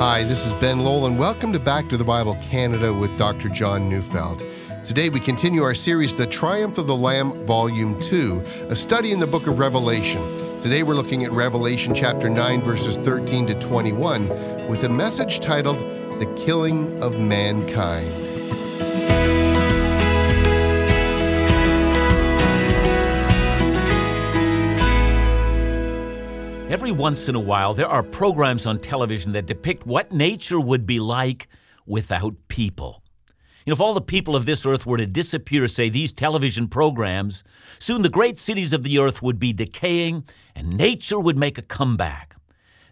Hi, this is Ben Lowell, and welcome to Back to the Bible Canada with Dr. John Neufeld. Today we continue our series, The Triumph of the Lamb, Volume 2, a study in the book of Revelation. Today we're looking at Revelation chapter 9, verses 13 to 21, with a message titled, The Killing of Mankind. Every once in a while, there are programs on television that depict what nature would be like without people. You know, if all the people of this earth were to disappear, say, these television programs, soon the great cities of the earth would be decaying and nature would make a comeback.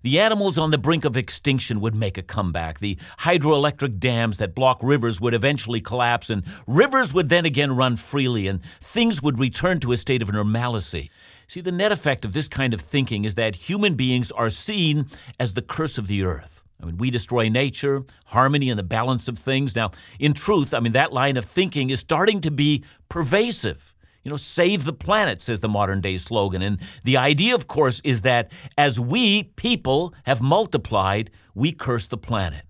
The animals on the brink of extinction would make a comeback. The hydroelectric dams that block rivers would eventually collapse, and rivers would then again run freely, and things would return to a state of normalcy. See, the net effect of this kind of thinking is that human beings are seen as the curse of the earth. I mean, we destroy nature, harmony, and the balance of things. Now, in truth, I mean, that line of thinking is starting to be pervasive. You know, save the planet, says the modern day slogan. And the idea, of course, is that as we people have multiplied, we curse the planet.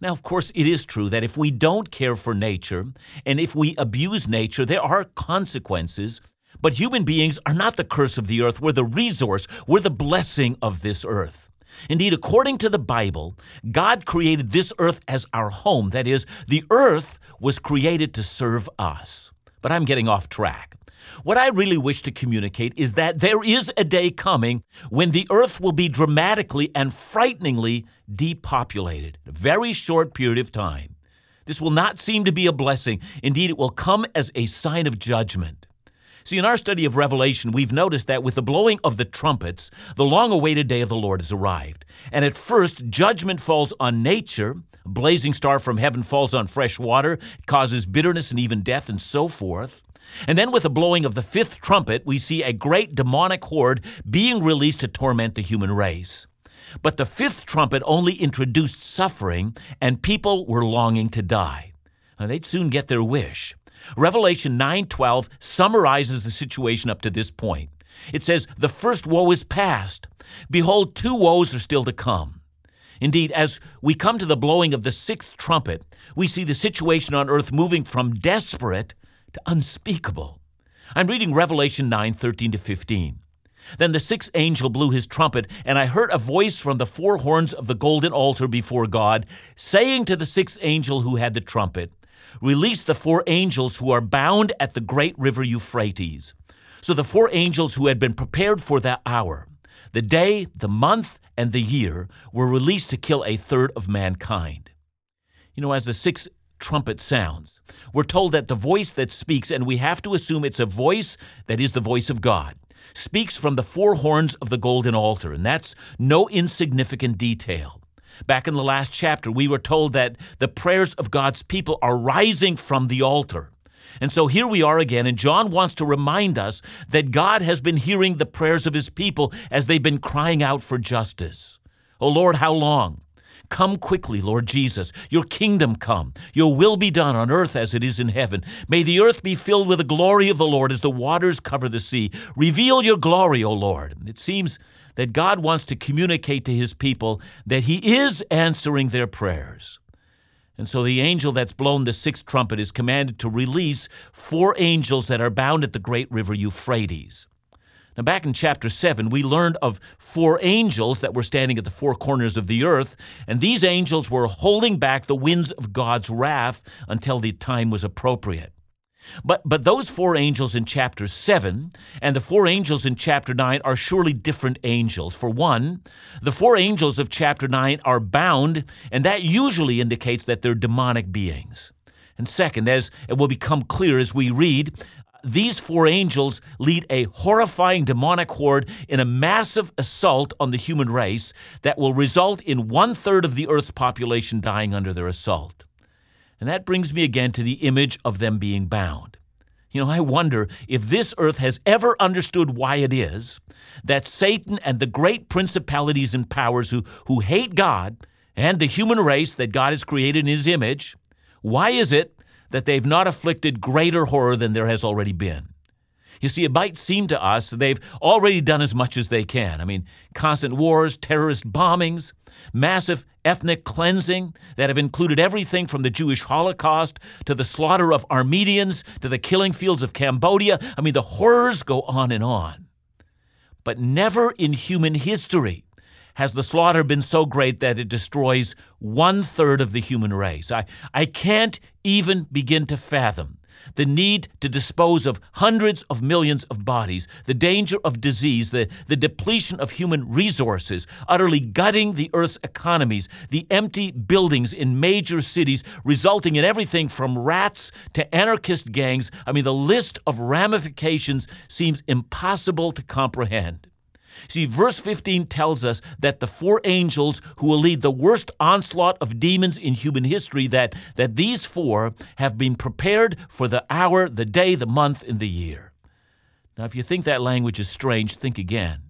Now, of course, it is true that if we don't care for nature and if we abuse nature, there are consequences but human beings are not the curse of the earth. We're the resource, we're the blessing of this earth. Indeed, according to the Bible, God created this earth as our home. That is, the earth was created to serve us. But I'm getting off track. What I really wish to communicate is that there is a day coming when the earth will be dramatically and frighteningly depopulated, a very short period of time. This will not seem to be a blessing. Indeed, it will come as a sign of judgment. See, in our study of Revelation, we've noticed that with the blowing of the trumpets, the long awaited day of the Lord has arrived. And at first, judgment falls on nature. A blazing star from heaven falls on fresh water, causes bitterness and even death, and so forth. And then, with the blowing of the fifth trumpet, we see a great demonic horde being released to torment the human race. But the fifth trumpet only introduced suffering, and people were longing to die. Now, they'd soon get their wish. Revelation 9:12 summarizes the situation up to this point. It says, "The first woe is past. Behold, two woes are still to come." Indeed, as we come to the blowing of the sixth trumpet, we see the situation on earth moving from desperate to unspeakable. I'm reading Revelation 9:13 to 15. Then the sixth angel blew his trumpet, and I heard a voice from the four horns of the golden altar before God, saying to the sixth angel who had the trumpet, Release the four angels who are bound at the great river Euphrates. So the four angels who had been prepared for that hour, the day, the month, and the year, were released to kill a third of mankind. You know, as the sixth trumpet sounds, we're told that the voice that speaks, and we have to assume it's a voice that is the voice of God, speaks from the four horns of the golden altar, and that's no insignificant detail. Back in the last chapter, we were told that the prayers of God's people are rising from the altar. And so here we are again, and John wants to remind us that God has been hearing the prayers of his people as they've been crying out for justice. Oh Lord, how long? Come quickly, Lord Jesus. Your kingdom come. Your will be done on earth as it is in heaven. May the earth be filled with the glory of the Lord as the waters cover the sea. Reveal your glory, O Lord. It seems that God wants to communicate to his people that he is answering their prayers. And so the angel that's blown the sixth trumpet is commanded to release four angels that are bound at the great river Euphrates. Now, back in chapter 7, we learned of four angels that were standing at the four corners of the earth, and these angels were holding back the winds of God's wrath until the time was appropriate. But, but those four angels in chapter 7 and the four angels in chapter 9 are surely different angels. For one, the four angels of chapter 9 are bound, and that usually indicates that they're demonic beings. And second, as it will become clear as we read, these four angels lead a horrifying demonic horde in a massive assault on the human race that will result in one third of the earth's population dying under their assault. And that brings me again to the image of them being bound. You know, I wonder if this earth has ever understood why it is that Satan and the great principalities and powers who, who hate God and the human race that God has created in his image, why is it that they've not afflicted greater horror than there has already been? You see, it might seem to us that they've already done as much as they can. I mean, constant wars, terrorist bombings, massive ethnic cleansing that have included everything from the Jewish Holocaust to the slaughter of Armenians to the killing fields of Cambodia. I mean, the horrors go on and on. But never in human history has the slaughter been so great that it destroys one third of the human race. I, I can't even begin to fathom the need to dispose of hundreds of millions of bodies, the danger of disease, the, the depletion of human resources, utterly gutting the Earth's economies, the empty buildings in major cities, resulting in everything from rats to anarchist gangs. I mean, the list of ramifications seems impossible to comprehend. See, verse 15 tells us that the four angels who will lead the worst onslaught of demons in human history, that, that these four have been prepared for the hour, the day, the month, and the year. Now, if you think that language is strange, think again.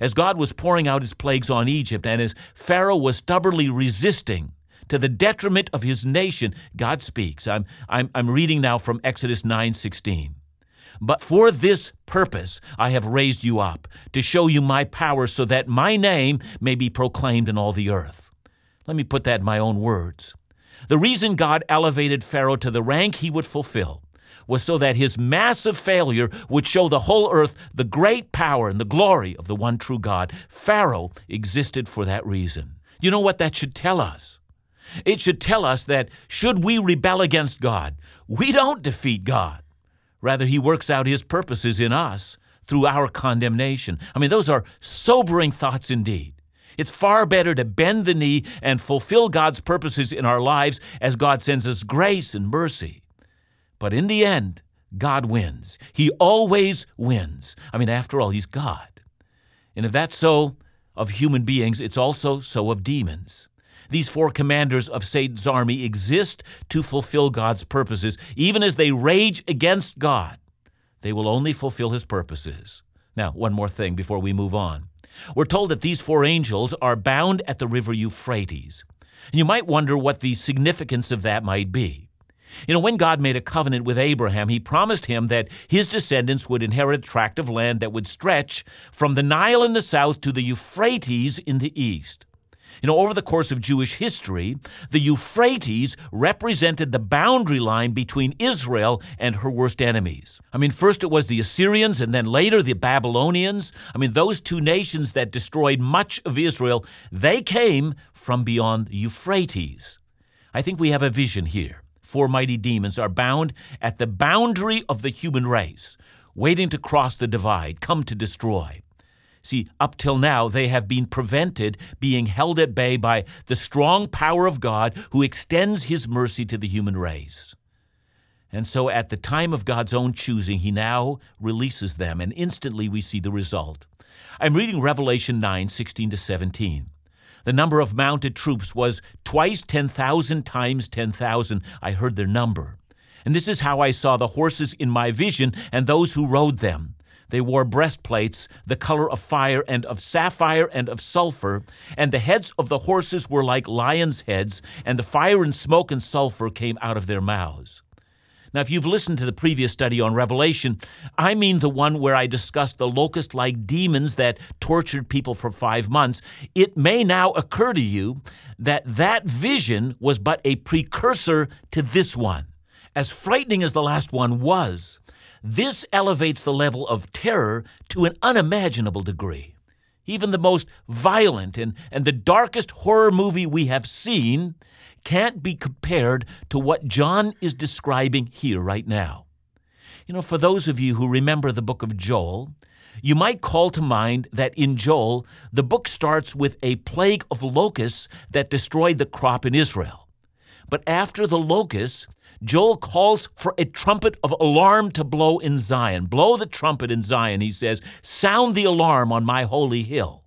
As God was pouring out his plagues on Egypt, and as Pharaoh was stubbornly resisting, to the detriment of his nation, God speaks. I'm, I'm, I'm reading now from Exodus 9 16. But for this purpose I have raised you up, to show you my power, so that my name may be proclaimed in all the earth. Let me put that in my own words. The reason God elevated Pharaoh to the rank he would fulfill was so that his massive failure would show the whole earth the great power and the glory of the one true God. Pharaoh existed for that reason. You know what that should tell us? It should tell us that should we rebel against God, we don't defeat God. Rather, he works out his purposes in us through our condemnation. I mean, those are sobering thoughts indeed. It's far better to bend the knee and fulfill God's purposes in our lives as God sends us grace and mercy. But in the end, God wins. He always wins. I mean, after all, He's God. And if that's so of human beings, it's also so of demons. These four commanders of Satan's army exist to fulfill God's purposes. Even as they rage against God, they will only fulfill his purposes. Now, one more thing before we move on. We're told that these four angels are bound at the river Euphrates. And you might wonder what the significance of that might be. You know, when God made a covenant with Abraham, he promised him that his descendants would inherit a tract of land that would stretch from the Nile in the south to the Euphrates in the east. You know, over the course of Jewish history, the Euphrates represented the boundary line between Israel and her worst enemies. I mean, first it was the Assyrians and then later the Babylonians. I mean, those two nations that destroyed much of Israel, they came from beyond the Euphrates. I think we have a vision here. Four mighty demons are bound at the boundary of the human race, waiting to cross the divide, come to destroy. See, up till now, they have been prevented being held at bay by the strong power of God who extends his mercy to the human race. And so, at the time of God's own choosing, he now releases them, and instantly we see the result. I'm reading Revelation 9 16 to 17. The number of mounted troops was twice 10,000 times 10,000. I heard their number. And this is how I saw the horses in my vision and those who rode them. They wore breastplates, the color of fire and of sapphire and of sulfur, and the heads of the horses were like lions' heads, and the fire and smoke and sulfur came out of their mouths. Now, if you've listened to the previous study on Revelation, I mean the one where I discussed the locust like demons that tortured people for five months. It may now occur to you that that vision was but a precursor to this one. As frightening as the last one was, this elevates the level of terror to an unimaginable degree. Even the most violent and, and the darkest horror movie we have seen can't be compared to what John is describing here right now. You know, for those of you who remember the book of Joel, you might call to mind that in Joel, the book starts with a plague of locusts that destroyed the crop in Israel. But after the locusts, Joel calls for a trumpet of alarm to blow in Zion. Blow the trumpet in Zion, he says. Sound the alarm on my holy hill.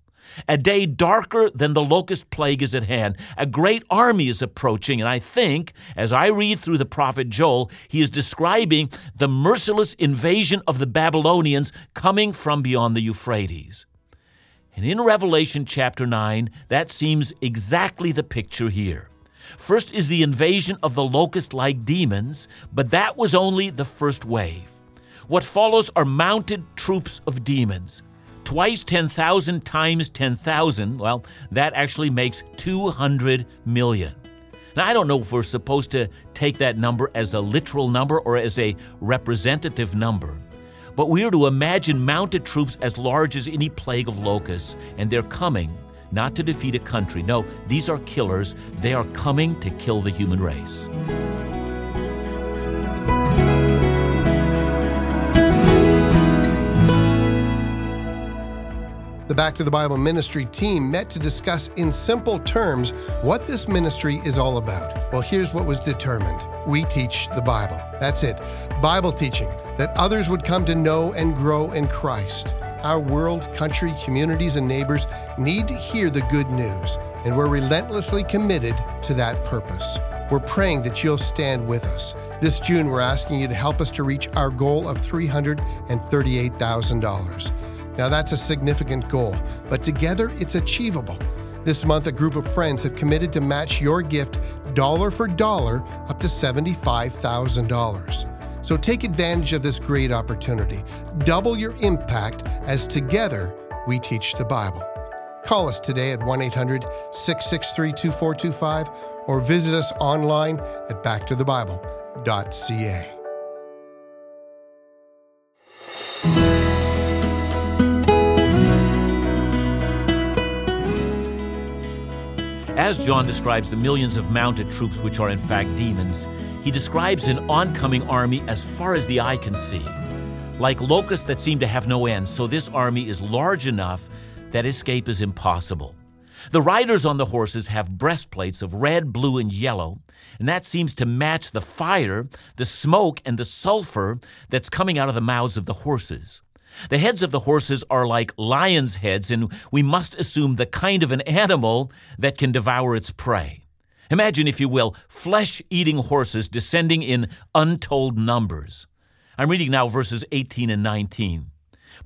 A day darker than the locust plague is at hand. A great army is approaching, and I think, as I read through the prophet Joel, he is describing the merciless invasion of the Babylonians coming from beyond the Euphrates. And in Revelation chapter 9, that seems exactly the picture here. First is the invasion of the locust like demons, but that was only the first wave. What follows are mounted troops of demons. Twice 10,000 times 10,000, well, that actually makes 200 million. Now, I don't know if we're supposed to take that number as a literal number or as a representative number, but we are to imagine mounted troops as large as any plague of locusts, and they're coming not to defeat a country. No, these are killers. They are coming to kill the human race. The Back to the Bible ministry team met to discuss in simple terms what this ministry is all about. Well, here's what was determined we teach the Bible. That's it. Bible teaching, that others would come to know and grow in Christ. Our world, country, communities, and neighbors need to hear the good news, and we're relentlessly committed to that purpose. We're praying that you'll stand with us. This June, we're asking you to help us to reach our goal of $338,000. Now, that's a significant goal, but together it's achievable. This month, a group of friends have committed to match your gift dollar for dollar up to $75,000. So take advantage of this great opportunity. Double your impact as together we teach the Bible. Call us today at 1 800 663 2425 or visit us online at backtothebible.ca. As John describes the millions of mounted troops, which are in fact demons, he describes an oncoming army as far as the eye can see, like locusts that seem to have no end. So this army is large enough that escape is impossible. The riders on the horses have breastplates of red, blue, and yellow, and that seems to match the fire, the smoke, and the sulfur that's coming out of the mouths of the horses. The heads of the horses are like lions' heads, and we must assume the kind of an animal that can devour its prey. Imagine, if you will, flesh eating horses descending in untold numbers. I'm reading now verses 18 and 19.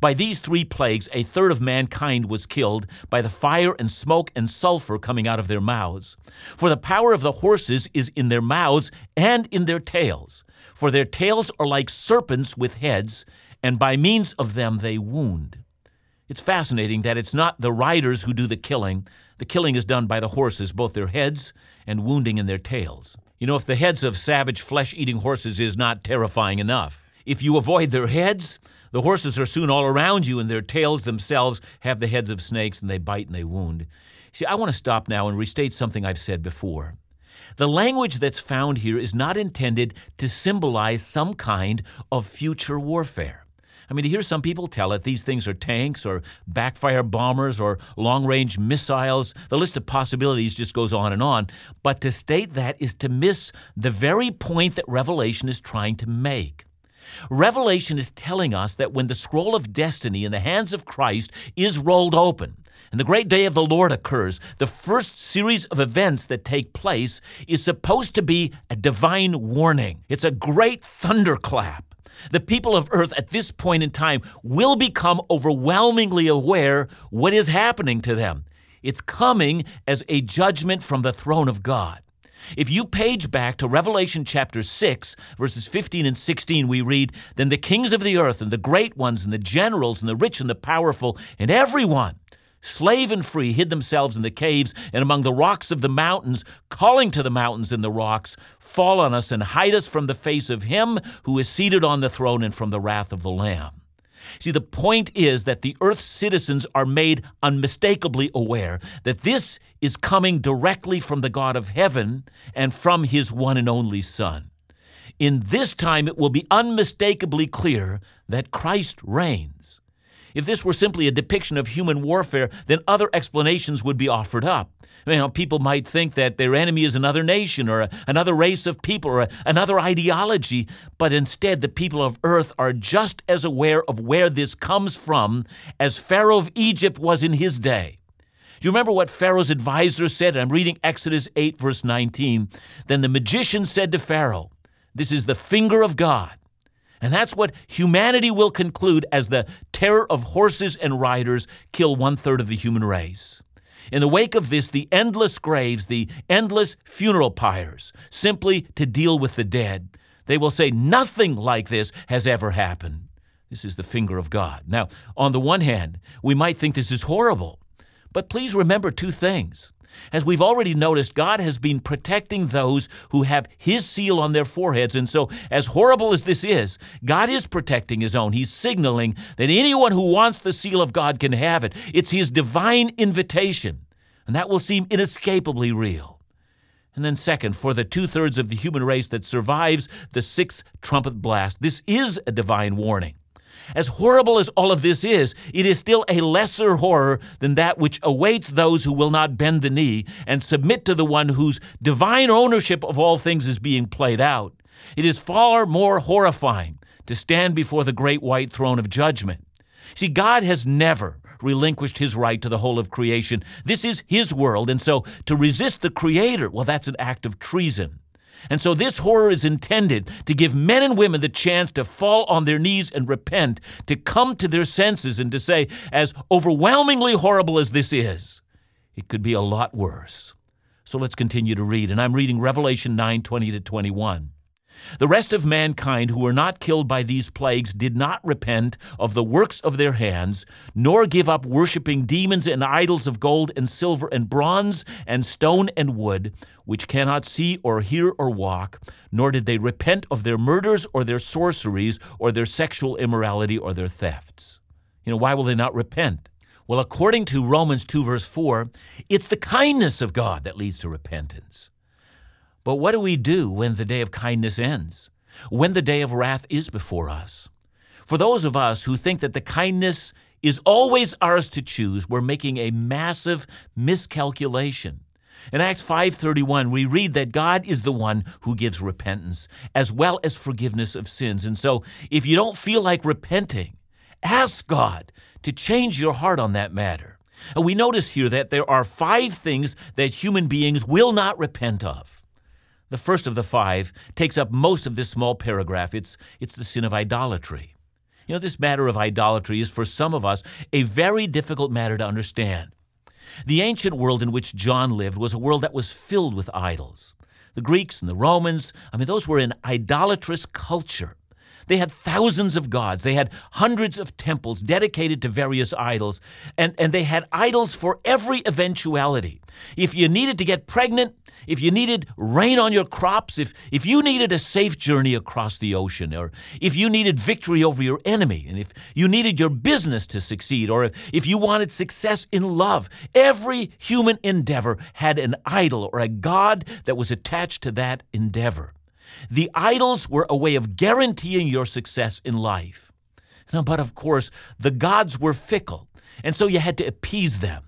By these three plagues, a third of mankind was killed by the fire and smoke and sulfur coming out of their mouths. For the power of the horses is in their mouths and in their tails. For their tails are like serpents with heads, and by means of them they wound. It's fascinating that it's not the riders who do the killing. The killing is done by the horses, both their heads and wounding in their tails. You know, if the heads of savage flesh eating horses is not terrifying enough, if you avoid their heads, the horses are soon all around you, and their tails themselves have the heads of snakes, and they bite and they wound. See, I want to stop now and restate something I've said before. The language that's found here is not intended to symbolize some kind of future warfare. I mean, to hear some people tell it these things are tanks or backfire bombers or long range missiles, the list of possibilities just goes on and on. But to state that is to miss the very point that Revelation is trying to make. Revelation is telling us that when the scroll of destiny in the hands of Christ is rolled open, and the great day of the Lord occurs, the first series of events that take place is supposed to be a divine warning. It's a great thunderclap. The people of earth at this point in time will become overwhelmingly aware what is happening to them. It's coming as a judgment from the throne of God. If you page back to Revelation chapter 6, verses 15 and 16, we read, Then the kings of the earth, and the great ones, and the generals, and the rich, and the powerful, and everyone slave and free, hid themselves in the caves and among the rocks of the mountains, calling to the mountains and the rocks, Fall on us and hide us from the face of him who is seated on the throne and from the wrath of the Lamb. See, the point is that the earth's citizens are made unmistakably aware that this is coming directly from the God of heaven and from his one and only Son. In this time, it will be unmistakably clear that Christ reigns. If this were simply a depiction of human warfare, then other explanations would be offered up. You know, people might think that their enemy is another nation or a, another race of people or a, another ideology, but instead the people of earth are just as aware of where this comes from as Pharaoh of Egypt was in his day. Do you remember what Pharaoh's advisor said? I'm reading Exodus 8, verse 19. Then the magician said to Pharaoh, This is the finger of God. And that's what humanity will conclude as the terror of horses and riders kill one third of the human race. In the wake of this, the endless graves, the endless funeral pyres, simply to deal with the dead, they will say nothing like this has ever happened. This is the finger of God. Now, on the one hand, we might think this is horrible, but please remember two things. As we've already noticed, God has been protecting those who have His seal on their foreheads. And so, as horrible as this is, God is protecting His own. He's signaling that anyone who wants the seal of God can have it. It's His divine invitation, and that will seem inescapably real. And then, second, for the two thirds of the human race that survives the sixth trumpet blast, this is a divine warning. As horrible as all of this is, it is still a lesser horror than that which awaits those who will not bend the knee and submit to the one whose divine ownership of all things is being played out. It is far more horrifying to stand before the great white throne of judgment. See, God has never relinquished his right to the whole of creation. This is his world, and so to resist the Creator, well, that's an act of treason. And so this horror is intended to give men and women the chance to fall on their knees and repent, to come to their senses and to say, as overwhelmingly horrible as this is, it could be a lot worse. So let's continue to read. And I'm reading Revelation 9 20 to 21. The rest of mankind who were not killed by these plagues did not repent of the works of their hands, nor give up worshipping demons and idols of gold and silver and bronze and stone and wood, which cannot see or hear or walk, nor did they repent of their murders or their sorceries or their sexual immorality or their thefts. You know, why will they not repent? Well, according to Romans 2, verse 4, it's the kindness of God that leads to repentance. But what do we do when the day of kindness ends? When the day of wrath is before us? For those of us who think that the kindness is always ours to choose, we're making a massive miscalculation. In Acts 5:31 we read that God is the one who gives repentance as well as forgiveness of sins. And so if you don't feel like repenting, ask God to change your heart on that matter. And we notice here that there are 5 things that human beings will not repent of the first of the five, takes up most of this small paragraph. It's, it's the sin of idolatry. You know, this matter of idolatry is for some of us a very difficult matter to understand. The ancient world in which John lived was a world that was filled with idols. The Greeks and the Romans, I mean, those were an idolatrous culture. They had thousands of gods. They had hundreds of temples dedicated to various idols. And, and they had idols for every eventuality. If you needed to get pregnant, if you needed rain on your crops, if, if you needed a safe journey across the ocean, or if you needed victory over your enemy, and if you needed your business to succeed, or if, if you wanted success in love, every human endeavor had an idol or a god that was attached to that endeavor. The idols were a way of guaranteeing your success in life. Now, but of course, the gods were fickle, and so you had to appease them.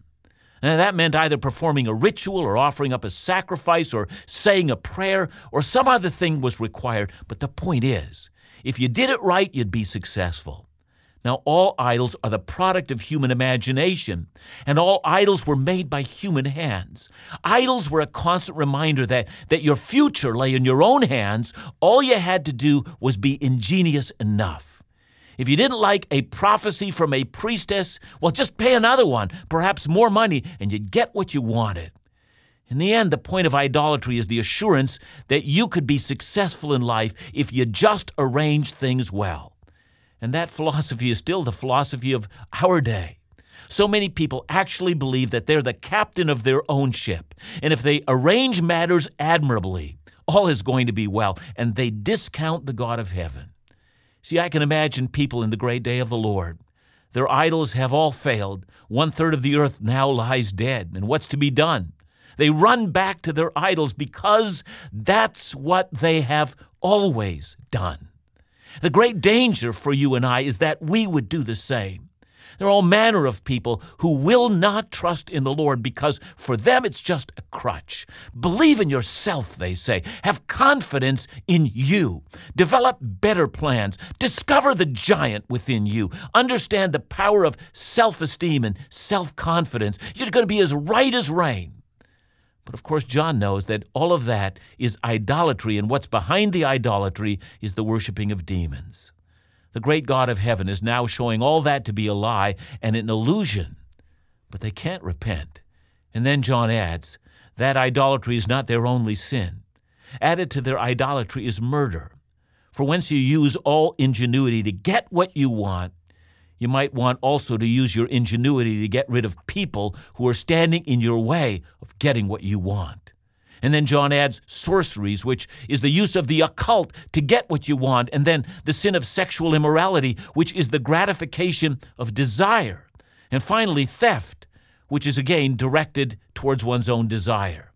And that meant either performing a ritual or offering up a sacrifice or saying a prayer or some other thing was required. But the point is, if you did it right, you'd be successful. Now, all idols are the product of human imagination, and all idols were made by human hands. Idols were a constant reminder that, that your future lay in your own hands. All you had to do was be ingenious enough. If you didn't like a prophecy from a priestess, well, just pay another one, perhaps more money, and you'd get what you wanted. In the end, the point of idolatry is the assurance that you could be successful in life if you just arrange things well. And that philosophy is still the philosophy of our day. So many people actually believe that they're the captain of their own ship, and if they arrange matters admirably, all is going to be well, and they discount the God of heaven. See, I can imagine people in the great day of the Lord. Their idols have all failed. One third of the earth now lies dead. And what's to be done? They run back to their idols because that's what they have always done. The great danger for you and I is that we would do the same. There are all manner of people who will not trust in the Lord because for them it's just a crutch. Believe in yourself, they say. Have confidence in you. Develop better plans. Discover the giant within you. Understand the power of self esteem and self confidence. You're going to be as right as rain. But of course, John knows that all of that is idolatry, and what's behind the idolatry is the worshiping of demons. The great God of heaven is now showing all that to be a lie and an illusion. But they can't repent. And then John adds that idolatry is not their only sin. Added to their idolatry is murder. For whence you use all ingenuity to get what you want, you might want also to use your ingenuity to get rid of people who are standing in your way of getting what you want. And then John adds sorceries, which is the use of the occult to get what you want, and then the sin of sexual immorality, which is the gratification of desire. And finally, theft, which is again directed towards one's own desire.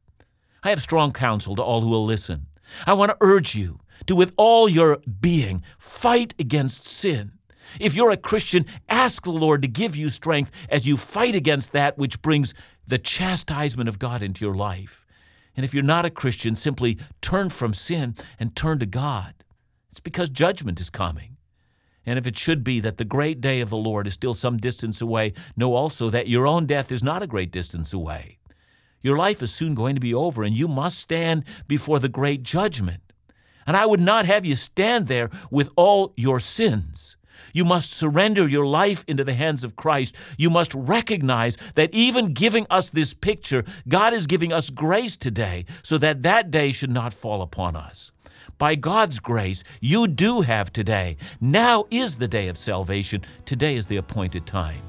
I have strong counsel to all who will listen. I want to urge you to, with all your being, fight against sin. If you're a Christian, ask the Lord to give you strength as you fight against that which brings the chastisement of God into your life. And if you're not a Christian, simply turn from sin and turn to God. It's because judgment is coming. And if it should be that the great day of the Lord is still some distance away, know also that your own death is not a great distance away. Your life is soon going to be over, and you must stand before the great judgment. And I would not have you stand there with all your sins. You must surrender your life into the hands of Christ. You must recognize that even giving us this picture, God is giving us grace today so that that day should not fall upon us. By God's grace, you do have today. Now is the day of salvation. Today is the appointed time.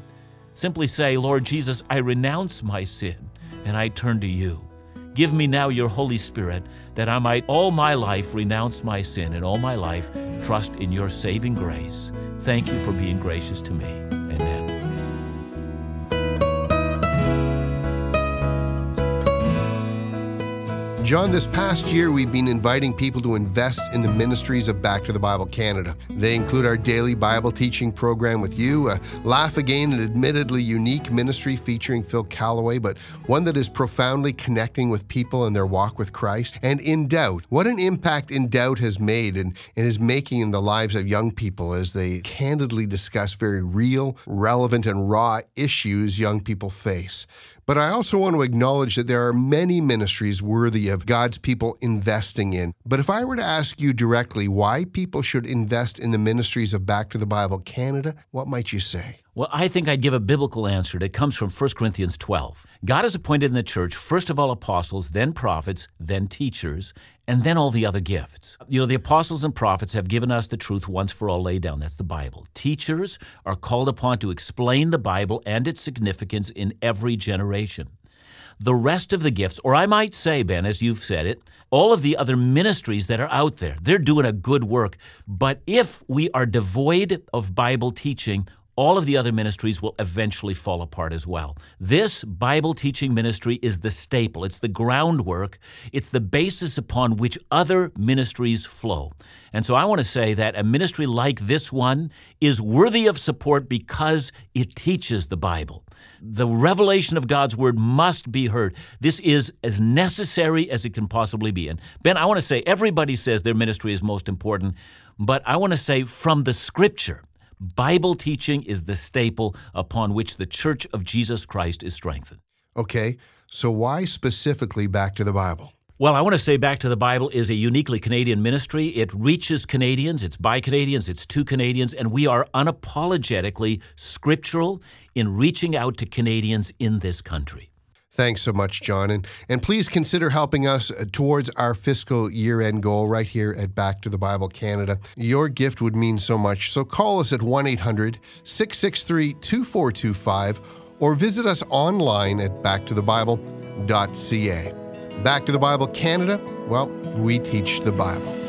Simply say, Lord Jesus, I renounce my sin and I turn to you. Give me now your Holy Spirit, that I might all my life renounce my sin and all my life trust in your saving grace. Thank you for being gracious to me. John, this past year we've been inviting people to invest in the ministries of Back to the Bible Canada. They include our daily Bible teaching program with you, a Laugh Again, an admittedly unique ministry featuring Phil Callaway, but one that is profoundly connecting with people in their walk with Christ, and In Doubt. What an impact In Doubt has made and, and is making in the lives of young people as they candidly discuss very real, relevant, and raw issues young people face. But I also want to acknowledge that there are many ministries worthy of God's people investing in. But if I were to ask you directly why people should invest in the ministries of Back to the Bible Canada, what might you say? Well, I think I'd give a biblical answer that comes from 1 Corinthians 12. God has appointed in the church, first of all, apostles, then prophets, then teachers, and then all the other gifts. You know, the apostles and prophets have given us the truth once for all laid down. That's the Bible. Teachers are called upon to explain the Bible and its significance in every generation. The rest of the gifts, or I might say, Ben, as you've said it, all of the other ministries that are out there, they're doing a good work. But if we are devoid of Bible teaching, all of the other ministries will eventually fall apart as well. This Bible teaching ministry is the staple, it's the groundwork, it's the basis upon which other ministries flow. And so I want to say that a ministry like this one is worthy of support because it teaches the Bible. The revelation of God's word must be heard. This is as necessary as it can possibly be. And Ben, I want to say everybody says their ministry is most important, but I want to say from the scripture, Bible teaching is the staple upon which the Church of Jesus Christ is strengthened. Okay, so why specifically back to the Bible? Well, I want to say Back to the Bible is a uniquely Canadian ministry. It reaches Canadians, it's by Canadians, it's to Canadians, and we are unapologetically scriptural in reaching out to Canadians in this country. Thanks so much, John. And, and please consider helping us uh, towards our fiscal year end goal right here at Back to the Bible Canada. Your gift would mean so much. So call us at 1 800 663 2425 or visit us online at backtothebible.ca. Back to the Bible Canada, well, we teach the Bible.